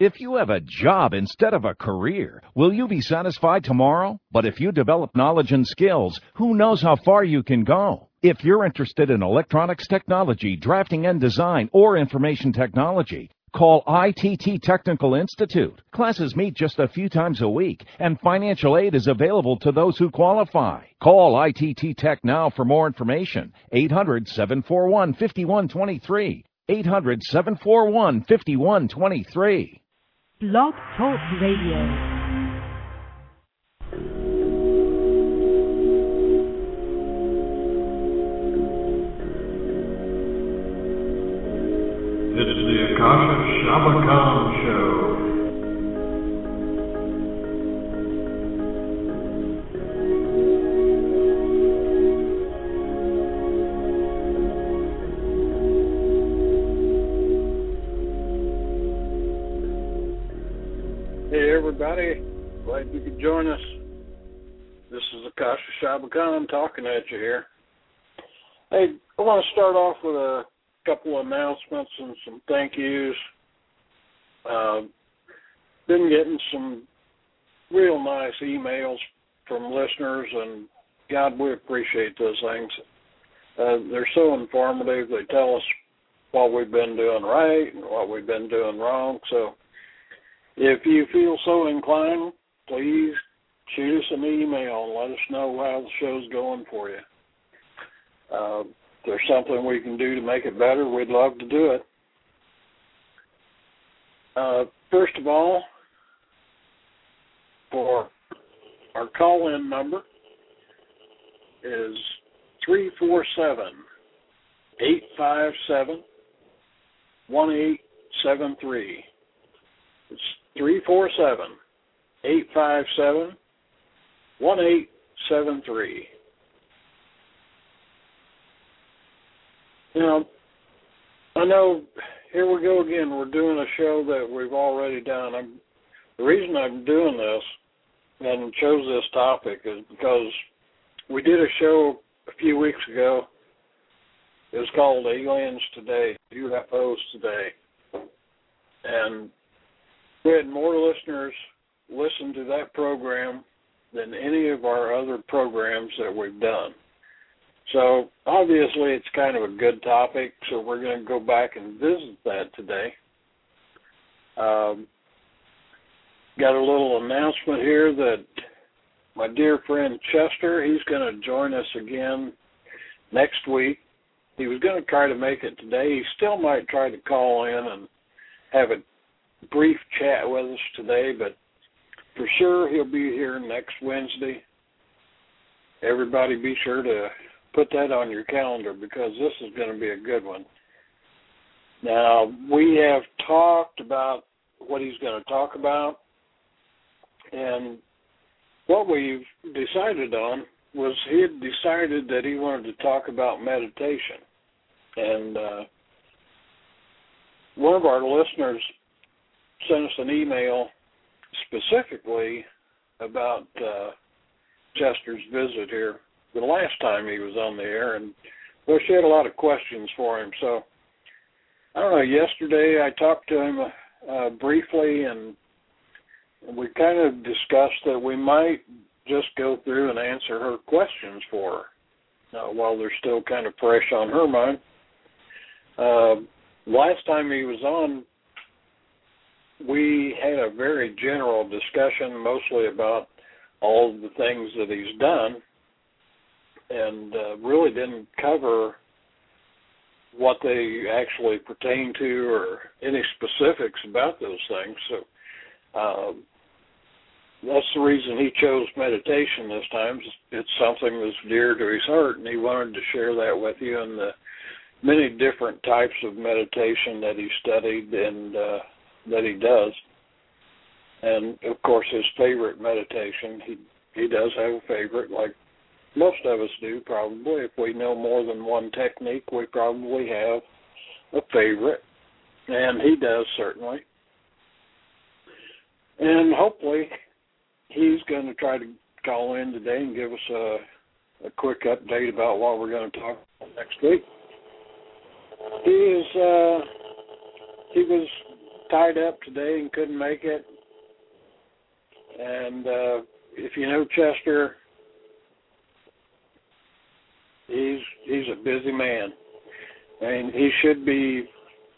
If you have a job instead of a career, will you be satisfied tomorrow? But if you develop knowledge and skills, who knows how far you can go? If you're interested in electronics technology, drafting and design, or information technology, call ITT Technical Institute. Classes meet just a few times a week, and financial aid is available to those who qualify. Call ITT Tech now for more information. 800 741 5123. 800 741 5123. Blog Talk Radio. It's the Akasha Shabakam Show. Everybody. Glad you could join us. This is Akasha Shabakam talking at you here. Hey, I want to start off with a couple of announcements and some thank yous. Uh, been getting some real nice emails from listeners, and God, we appreciate those things. Uh, they're so informative. They tell us what we've been doing right and what we've been doing wrong. So if you feel so inclined, please shoot us an email and let us know how the show's going for you. Uh, if there's something we can do to make it better, we'd love to do it. Uh, first of all, for our call-in number is 347 857 1873. It's three four seven eight five seven one eight seven three. You know, I know. Here we go again. We're doing a show that we've already done. I'm, the reason I'm doing this and chose this topic is because we did a show a few weeks ago. It was called Aliens Today, UFOs Today, and we had more listeners listen to that program than any of our other programs that we've done. So obviously it's kind of a good topic, so we're going to go back and visit that today. Um, got a little announcement here that my dear friend Chester, he's going to join us again next week. He was going to try to make it today. He still might try to call in and have it brief chat with us today, but for sure he'll be here next Wednesday. Everybody be sure to put that on your calendar because this is going to be a good one. Now, we have talked about what he's going to talk about, and what we've decided on was he had decided that he wanted to talk about meditation. And uh, one of our listeners sent us an email specifically about uh, Chester's visit here the last time he was on the air, and well, she had a lot of questions for him. So I don't know. Yesterday I talked to him uh, briefly, and we kind of discussed that we might just go through and answer her questions for her uh, while they're still kind of fresh on her mind. Uh, last time he was on, we had a very general discussion, mostly about all the things that he's done, and uh, really didn't cover what they actually pertain to or any specifics about those things. So um, that's the reason he chose meditation this time. It's something that's dear to his heart, and he wanted to share that with you and the many different types of meditation that he studied and uh, that he does. And of course, his favorite meditation. He he does have a favorite, like most of us do, probably. If we know more than one technique, we probably have a favorite, and he does certainly. And hopefully, he's going to try to call in today and give us a a quick update about what we're going to talk about next week. He is uh, he was tied up today and couldn't make it. And uh, if you know Chester, he's he's a busy man. Mean, he should be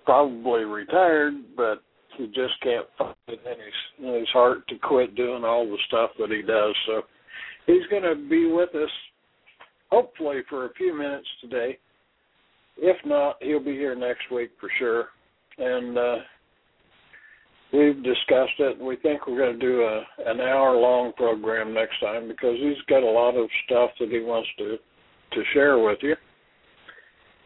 probably retired, but he just can't find it in his in his heart to quit doing all the stuff that he does. So he's going to be with us hopefully for a few minutes today. If not, he'll be here next week for sure. And uh, we've discussed it. And we think we're going to do a an hour long program next time because he's got a lot of stuff that he wants to to share with you.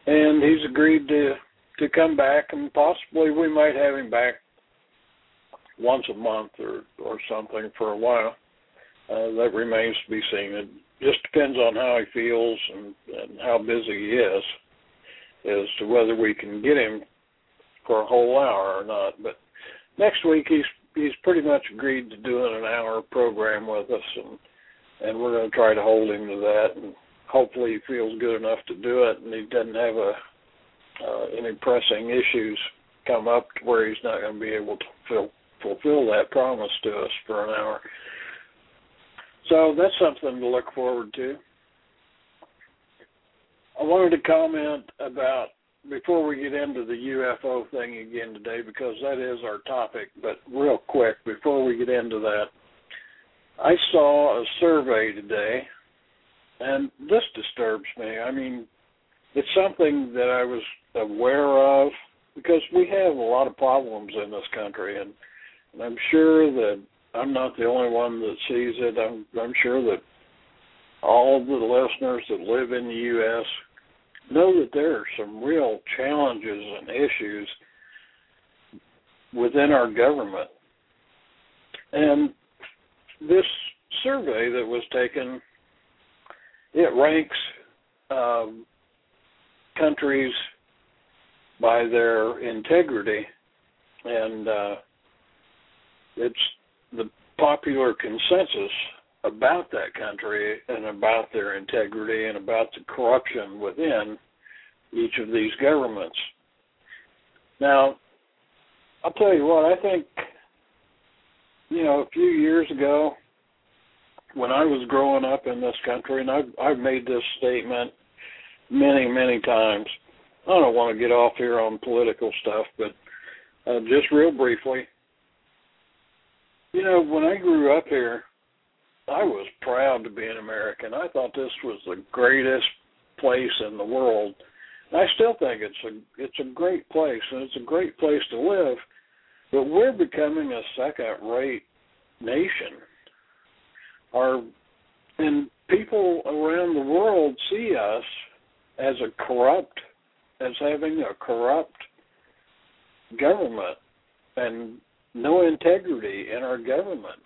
And he's agreed to to come back and possibly we might have him back once a month or or something for a while. Uh, that remains to be seen. It just depends on how he feels and, and how busy he is as to whether we can get him for a whole hour or not. But next week he's he's pretty much agreed to doing an hour program with us and and we're going to try to hold him to that and hopefully he feels good enough to do it and he doesn't have a uh, any pressing issues come up to where he's not going to be able to fill, fulfill that promise to us for an hour. So that's something to look forward to. I wanted to comment about before we get into the UFO thing again today because that is our topic, but real quick before we get into that, I saw a survey today and this disturbs me. I mean, it's something that I was aware of because we have a lot of problems in this country and, and I'm sure that I'm not the only one that sees it. I'm I'm sure that all the listeners that live in the US know that there are some real challenges and issues within our government. And this survey that was taken, it ranks um, countries by their integrity, and uh, it's the popular consensus about that country and about their integrity and about the corruption within each of these governments. Now, I'll tell you what, I think, you know, a few years ago, when I was growing up in this country, and I've, I've made this statement many, many times. I don't want to get off here on political stuff, but uh, just real briefly, you know, when I grew up here, I was proud to be an American. I thought this was the greatest place in the world. And I still think it's a it's a great place and it's a great place to live. But we're becoming a second rate nation. Our and people around the world see us as a corrupt as having a corrupt government and no integrity in our government.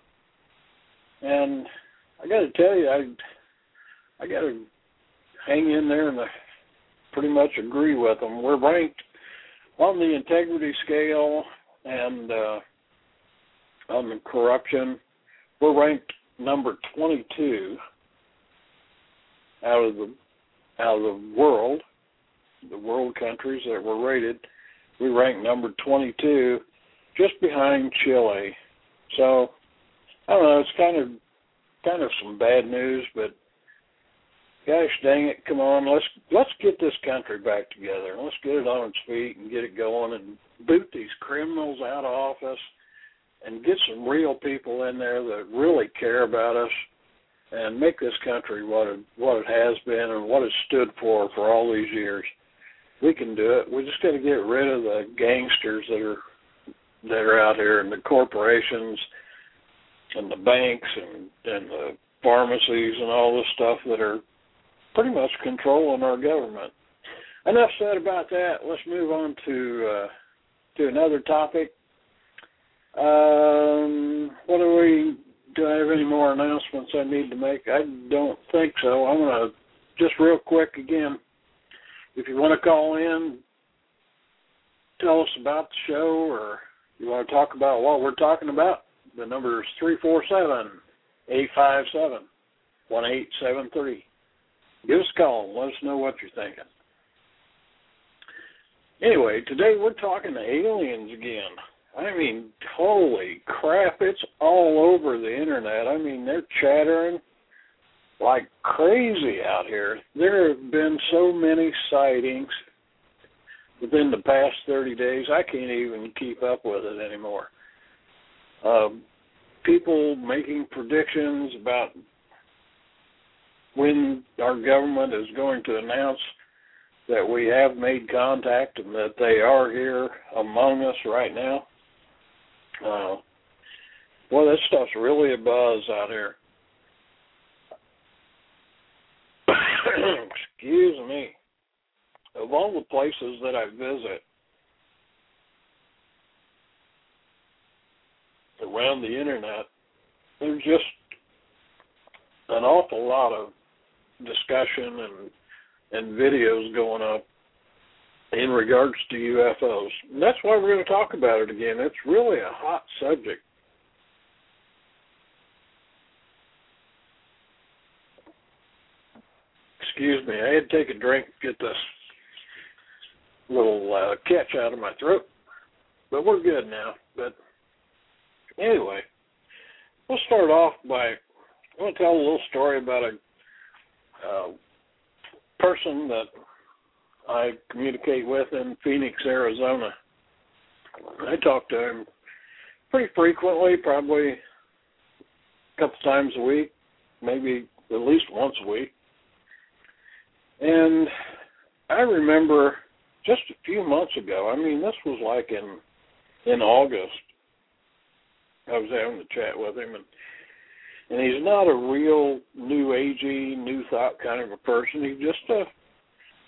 And I got to tell you, I I got to hang in there and I pretty much agree with them. We're ranked on the integrity scale and uh, on the corruption. We're ranked number 22 out of the out of the world, the world countries that were rated. We rank number 22 just behind Chile. So I don't know. It's kind of kind of some bad news, but gosh dang it, come on, let's let's get this country back together. Let's get it on its feet and get it going and boot these criminals out of office and get some real people in there that really care about us and make this country what it what it has been and what it stood for for all these years. We can do it. We just got to get rid of the gangsters that are that are out here and the corporations and the banks and and the pharmacies and all this stuff that are pretty much controlling our government. Enough said about that. Let's move on to uh, to another topic. Um, what do we? Do I have any more announcements I need to make? I don't think so. I'm gonna just real quick again. If you want to call in, tell us about the show or you want to talk about what we're talking about, the number is 347 857 1873. Give us a call and let us know what you're thinking. Anyway, today we're talking to aliens again. I mean, holy crap, it's all over the internet. I mean, they're chattering like crazy out here. There have been so many sightings within the past 30 days, I can't even keep up with it anymore. Um, people making predictions about when our government is going to announce that we have made contact and that they are here among us right now. Uh, well, that stuff's really a buzz out here. Excuse me. Of all the places that I visit around the internet, there's just an awful lot of discussion and and videos going up in regards to UFOs. And that's why we're going to talk about it again. It's really a hot subject. Excuse me, I had to take a drink to get this little uh, catch out of my throat. But we're good now. But anyway, we'll start off by I'm going to tell a little story about a uh, person that I communicate with in Phoenix, Arizona. I talk to him pretty frequently, probably a couple times a week, maybe at least once a week. And I remember just a few months ago, I mean this was like in in August. I was having a chat with him and and he's not a real new agey, new thought kind of a person. He's just a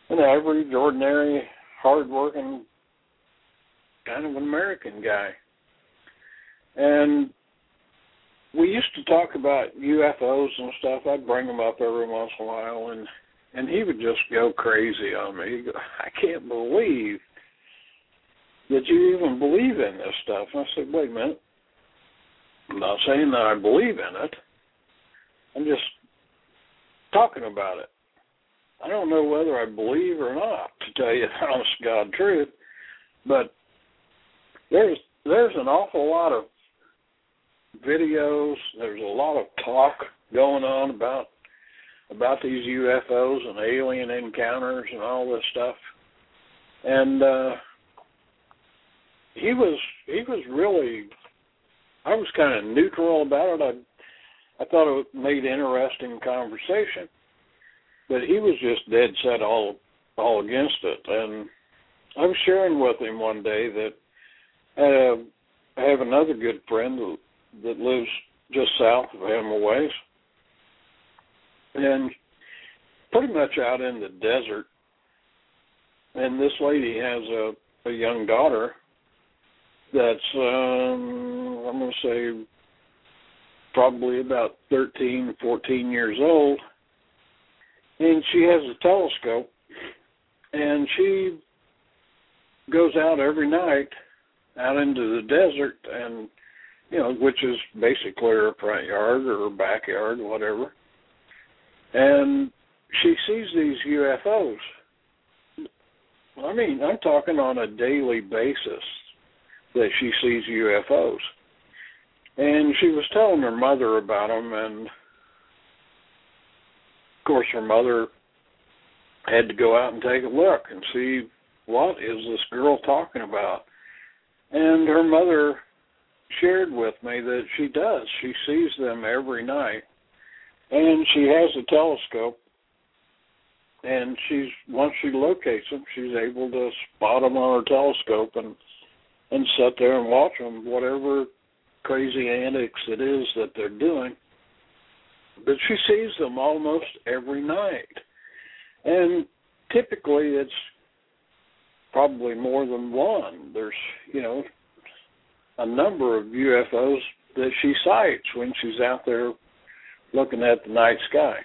an average, ordinary, hardworking kind of an American guy. And we used to talk about UFOs and stuff. I'd bring them up every once in a while, and and he would just go crazy on me. He'd go, I can't believe that you even believe in this stuff. And I said, wait a minute. I'm not saying that I believe in it. I'm just talking about it. I don't know whether I believe or not, to tell you the honest God truth, but there's there's an awful lot of videos. There's a lot of talk going on about about these UFOs and alien encounters and all this stuff. And uh he was he was really I was kind of neutral about it. I I thought it made interesting conversation, but he was just dead set all all against it. And I was sharing with him one day that uh, I have another good friend that, lives just south of Animal and pretty much out in the desert. And this lady has a a young daughter that's um I'm going to say probably about 13, 14 years old. And she has a telescope and she goes out every night out into the desert and you know, which is basically her front yard or her backyard, whatever. And she sees these UFOs. I mean, I'm talking on a daily basis that she sees UFOs. And she was telling her mother about them, and of course, her mother had to go out and take a look and see what is this girl talking about. And her mother shared with me that she does. She sees them every night, and she has a telescope. And she's once she locates them, she's able to spot them on her telescope and and sit there and watch them, whatever crazy antics it is that they're doing. But she sees them almost every night. And typically it's probably more than one. There's, you know, a number of UFOs that she sights when she's out there looking at the night sky.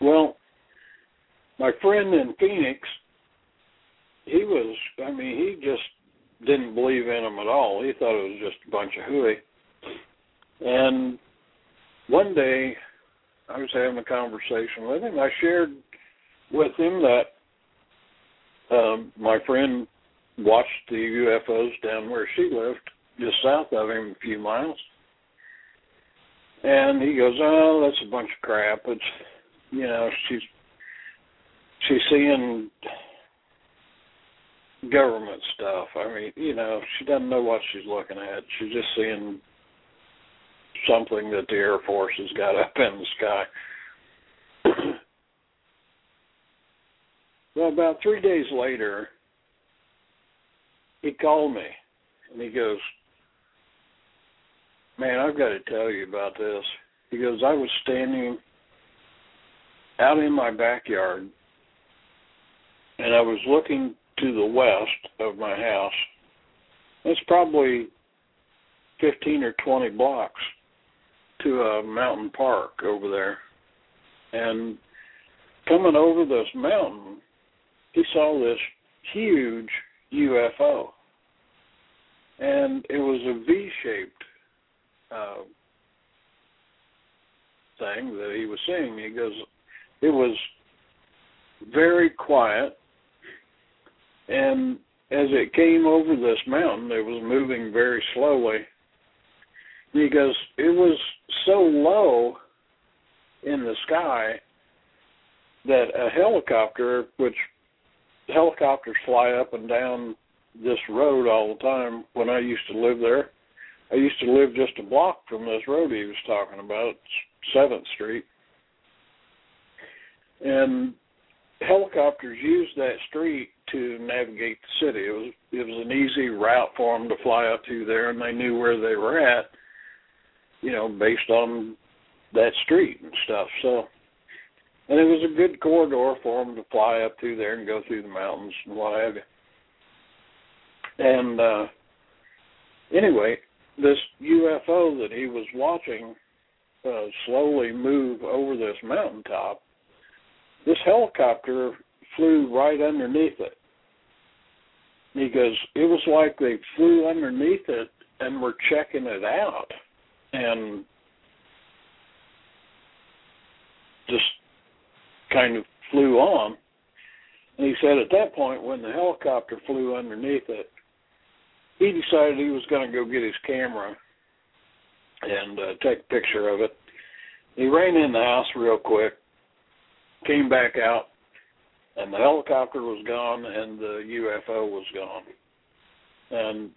Well, my friend in Phoenix, he was, I mean, he just didn't believe in them at all. He thought it was just a bunch of hooey. And one day, I was having a conversation with him. I shared with him that um, my friend watched the UFOs down where she lived, just south of him, a few miles. And he goes, "Oh, that's a bunch of crap. It's, you know, she's she's seeing government stuff. I mean, you know, she doesn't know what she's looking at. She's just seeing something that the Air Force has got up in the sky." well, about three days later, he called me and he goes, Man, I've got to tell you about this. He goes, I was standing out in my backyard and I was looking to the west of my house. It's probably 15 or 20 blocks to a mountain park over there. And coming over this mountain, he saw this huge UFO. And it was a V shaped uh, thing that he was seeing. He goes, it was very quiet, and as it came over this mountain, it was moving very slowly. because it was so low in the sky that a helicopter, which helicopters fly up and down this road all the time when I used to live there. I used to live just a block from this road he was talking about, Seventh Street, and helicopters used that street to navigate the city. It was it was an easy route for them to fly up to there, and they knew where they were at, you know, based on that street and stuff. So, and it was a good corridor for them to fly up to there and go through the mountains and what have you. And uh anyway, this UFO that he was watching uh, slowly move over this mountaintop, this helicopter flew right underneath it. He goes, it was like they flew underneath it and were checking it out and just kind of flew on. And he said at that point, when the helicopter flew underneath it, he decided he was going to go get his camera and uh, take a picture of it. He ran in the house real quick, came back out, and the helicopter was gone and the UFO was gone. And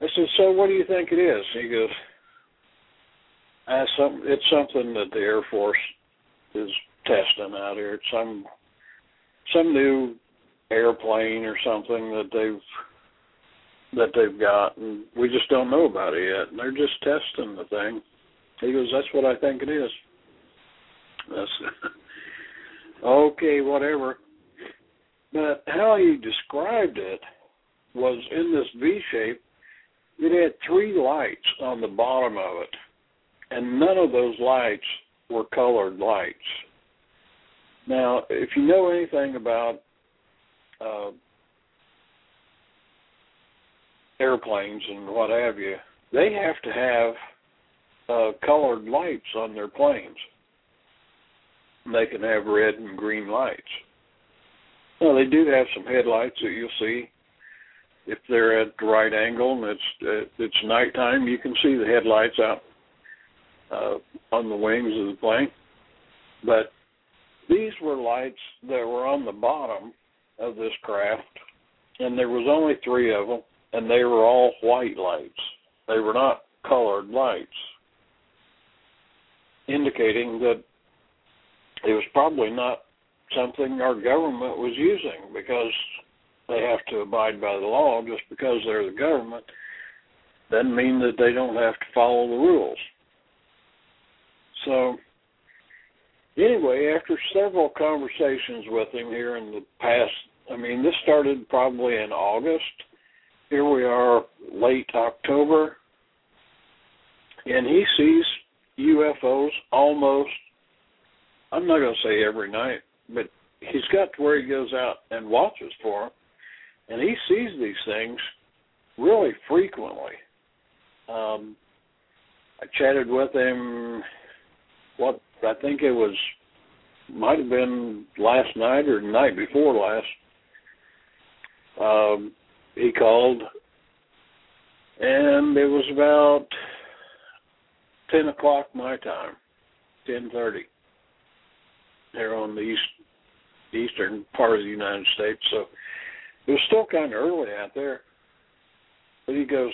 I said, "So what do you think it is?" He goes, "I some it's something that the Air Force is testing out here. It's some some new airplane or something that they've that they've got, and we just don't know about it yet. And they're just testing the thing. He goes, "That's what I think it is." That's okay, whatever. But how he described it was in this V shape. It had three lights on the bottom of it, and none of those lights were colored lights. Now, if you know anything about uh, airplanes and what have you, they have to have uh, colored lights on their planes. They can have red and green lights. Now they do have some headlights that you'll see if they're at the right angle and it's uh, it's nighttime. You can see the headlights out uh, on the wings of the plane, but these were lights that were on the bottom of this craft, and there was only three of them and they were all white lights. They were not colored lights, indicating that it was probably not something our government was using because they have to abide by the law just because they're the government doesn't mean that they don't have to follow the rules. So anyway, after several conversations with him here in the past I mean this started probably in August here we are late October, and he sees UFOs almost, I'm not going to say every night, but he's got to where he goes out and watches for them, and he sees these things really frequently. Um, I chatted with him, what I think it was, might have been last night or the night before last. Um, he called, and it was about ten o'clock my time, ten thirty, there on the east eastern part of the United States. So it was still kind of early out there. But he goes,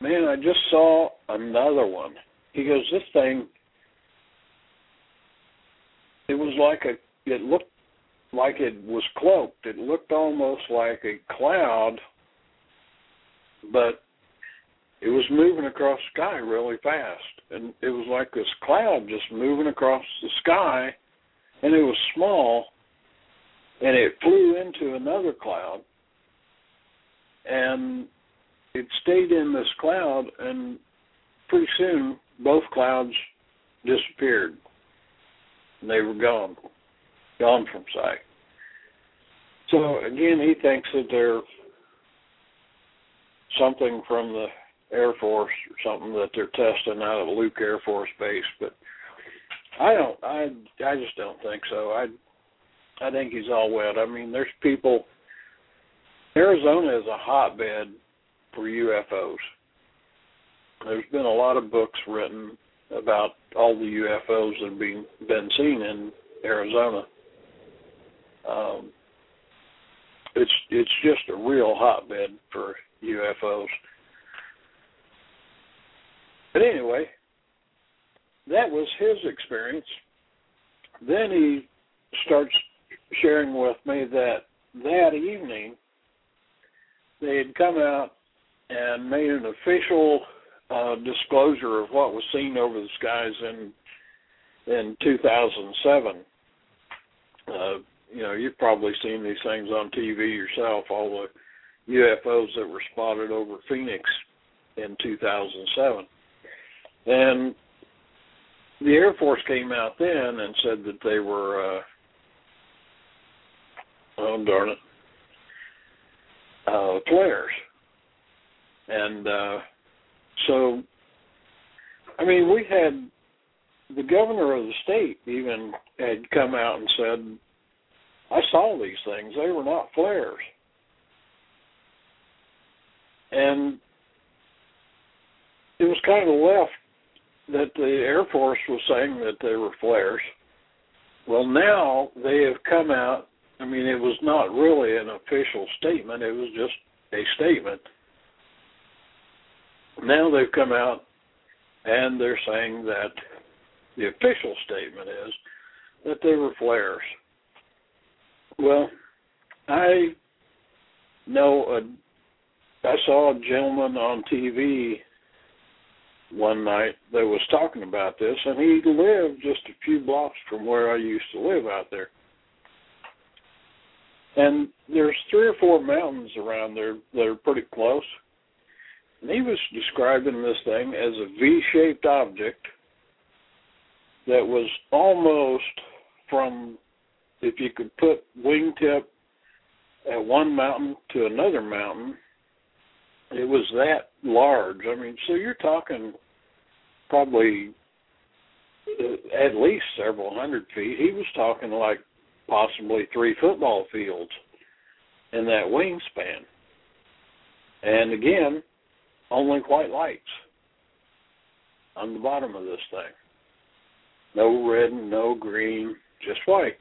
"Man, I just saw another one." He goes, "This thing." It was like a. It looked like it was cloaked. It looked almost like a cloud, but it was moving across the sky really fast. And it was like this cloud just moving across the sky, and it was small, and it flew into another cloud, and it stayed in this cloud, and pretty soon both clouds disappeared. And they were gone gone from sight. So again, he thinks that they're something from the Air Force or something that they're testing out of Luke Air Force Base, but I don't. I I just don't think so. I I think he's all wet. I mean, there's people. Arizona is a hotbed for UFOs. There's been a lot of books written about all the UFOs that have been been seen in Arizona um, it's it's just a real hotbed for UFOs. But anyway, that was his experience. Then he starts sharing with me that that evening they had come out and made an official uh, disclosure of what was seen over the skies in in 2007. Uh, you know, you've probably seen these things on TV yourself, all the UFOs that were spotted over Phoenix in 2007. And the Air Force came out then and said that they were, uh, oh darn it, uh, flares. And uh, so, I mean, we had the governor of the state even had come out and said I saw these things. They were not flares. And it was kind of left that the Air Force was saying that they were flares. Well, now they have come out. I mean, it was not really an official statement, it was just a statement. Now they've come out and they're saying that the official statement is that they were flares. Well, I know a. I saw a gentleman on TV one night that was talking about this, and he lived just a few blocks from where I used to live out there. And there's three or four mountains around there that are pretty close. And he was describing this thing as a V-shaped object that was almost from if you could put wingtip at one mountain to another mountain, it was that large. I mean, so you're talking probably at least several hundred feet. He was talking like possibly three football fields in that wingspan. And again, only white lights on the bottom of this thing. No red and no green, just white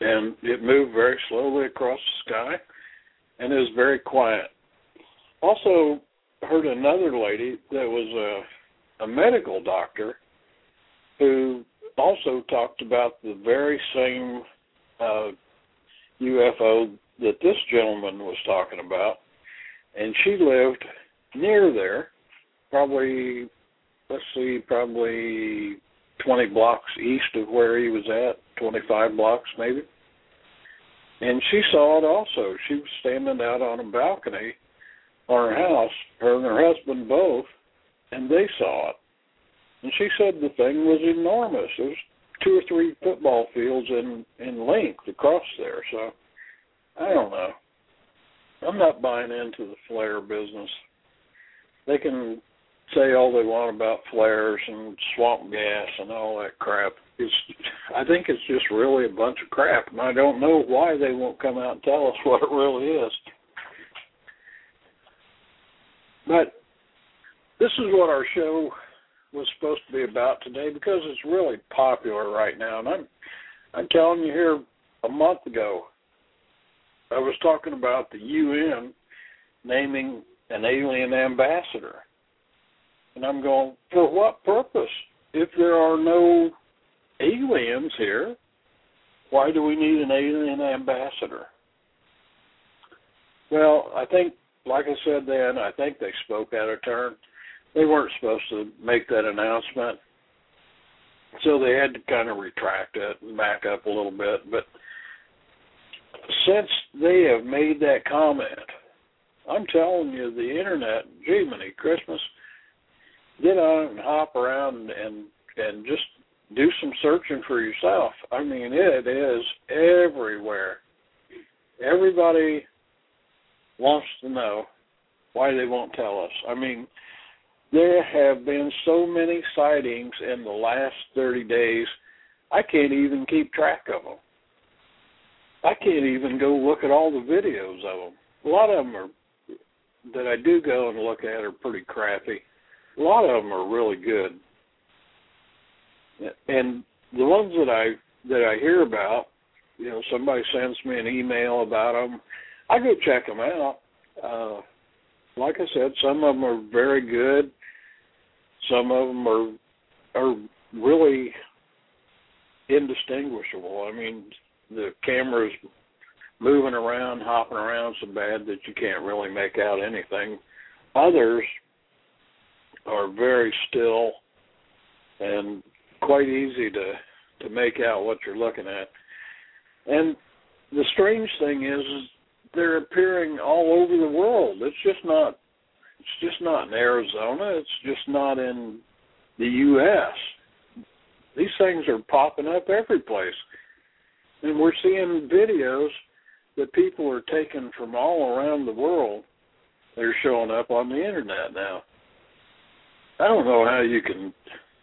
and it moved very slowly across the sky and it was very quiet. Also heard another lady that was a a medical doctor who also talked about the very same uh, UFO that this gentleman was talking about, and she lived near there, probably let's see, probably 20 blocks east of where he was at, 25 blocks maybe. And she saw it also. She was standing out on a balcony her house, her and her husband both, and they saw it. And she said the thing was enormous. Was two or three football fields in in length across there. So I don't know. I'm not buying into the flare business. They can say all they want about flares and swamp gas and all that crap. It's I think it's just really a bunch of crap, and I don't know why they won't come out and tell us what it really is. But this is what our show was supposed to be about today because it's really popular right now. And I'm I'm telling you here a month ago I was talking about the UN naming an alien ambassador. And I'm going, for what purpose? If there are no aliens here, why do we need an alien ambassador? Well, I think, like I said then, I think they spoke out of turn. They weren't supposed to make that announcement. So they had to kind of retract it and back up a little bit. But since they have made that comment, I'm telling you, the internet, Jiminy Christmas, get on and hop around and and just do some searching for yourself. I mean, it is everywhere. Everybody wants to know why they won't tell us. I mean, there have been so many sightings in the last 30 days, I can't even keep track of them. I can't even go look at all the videos of them. A lot of them are that I do go and look at are pretty crappy. A lot of them are really good, and the ones that I that I hear about, you know, somebody sends me an email about them, I go check them out. Uh, like I said, some of them are very good. Some of them are are really indistinguishable. I mean, the cameras moving around, hopping around so bad that you can't really make out anything. Others are very still and quite easy to to make out what you're looking at. And the strange thing is, is they're appearing all over the world. It's just not it's just not in Arizona, it's just not in the US. These things are popping up every place. And we're seeing videos that people are taking from all around the world. They're showing up on the internet now. I don't know how you can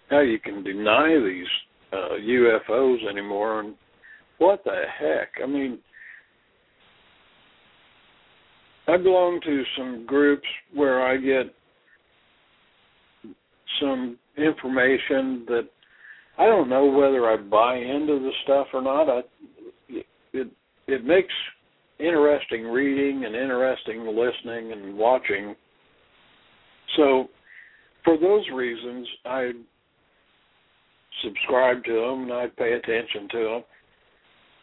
how you can deny these uh, UFOs anymore. And what the heck? I mean, I belong to some groups where I get some information that I don't know whether I buy into the stuff or not. I it it makes interesting reading and interesting listening and watching. So, for those reasons, I subscribe to them and I pay attention to them.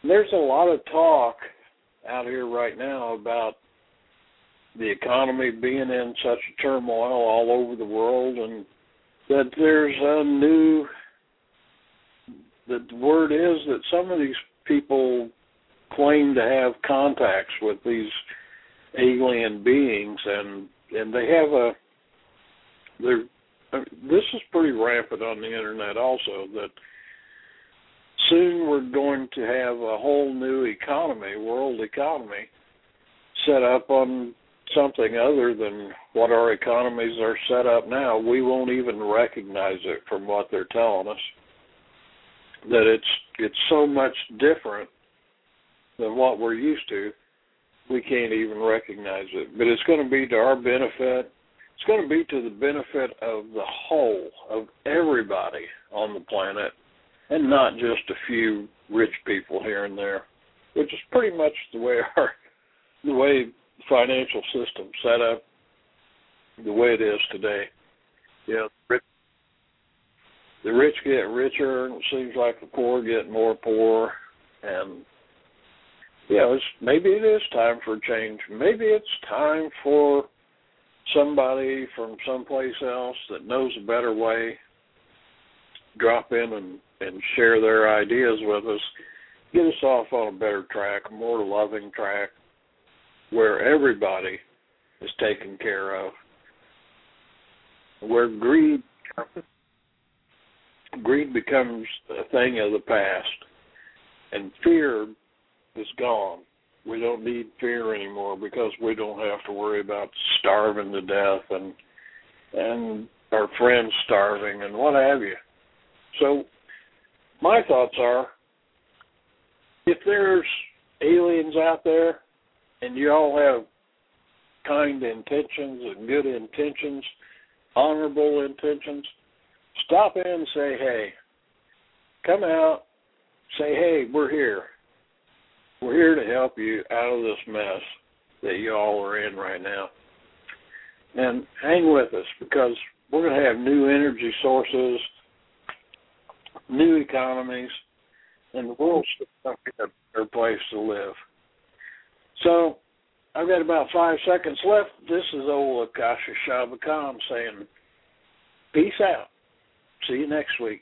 There's a lot of talk out here right now about the economy being in such turmoil all over the world and that there's a new the word is that some of these people claim to have contacts with these alien beings, and and they have a they're this is pretty rampant on the internet also that soon we're going to have a whole new economy, world economy, set up on something other than what our economies are set up now. We won't even recognize it from what they're telling us. That it's it's so much different than what we're used to, we can't even recognize it. But it's going to be to our benefit. It's going to be to the benefit of the whole of everybody on the planet, and not just a few rich people here and there, which is pretty much the way our the way financial system set up, the way it is today. Yeah, the rich, the rich get richer, and it seems like the poor get more poor, and you know, it's, maybe it is time for change. Maybe it's time for somebody from someplace else that knows a better way drop in and and share their ideas with us get us off on a better track a more loving track where everybody is taken care of where greed greed becomes a thing of the past and fear is gone. We don't need fear anymore because we don't have to worry about starving to death and and our friends starving and what have you. So my thoughts are if there's aliens out there and you all have kind intentions and good intentions, honorable intentions. Stop in and say, hey, come out, say, hey, we're here. We're here to help you out of this mess that you all are in right now. And hang with us because we're going to have new energy sources, new economies, and the world's going to be a better place to live. So I've got about five seconds left. This is old Akasha Shabakam saying, peace out. See you next week.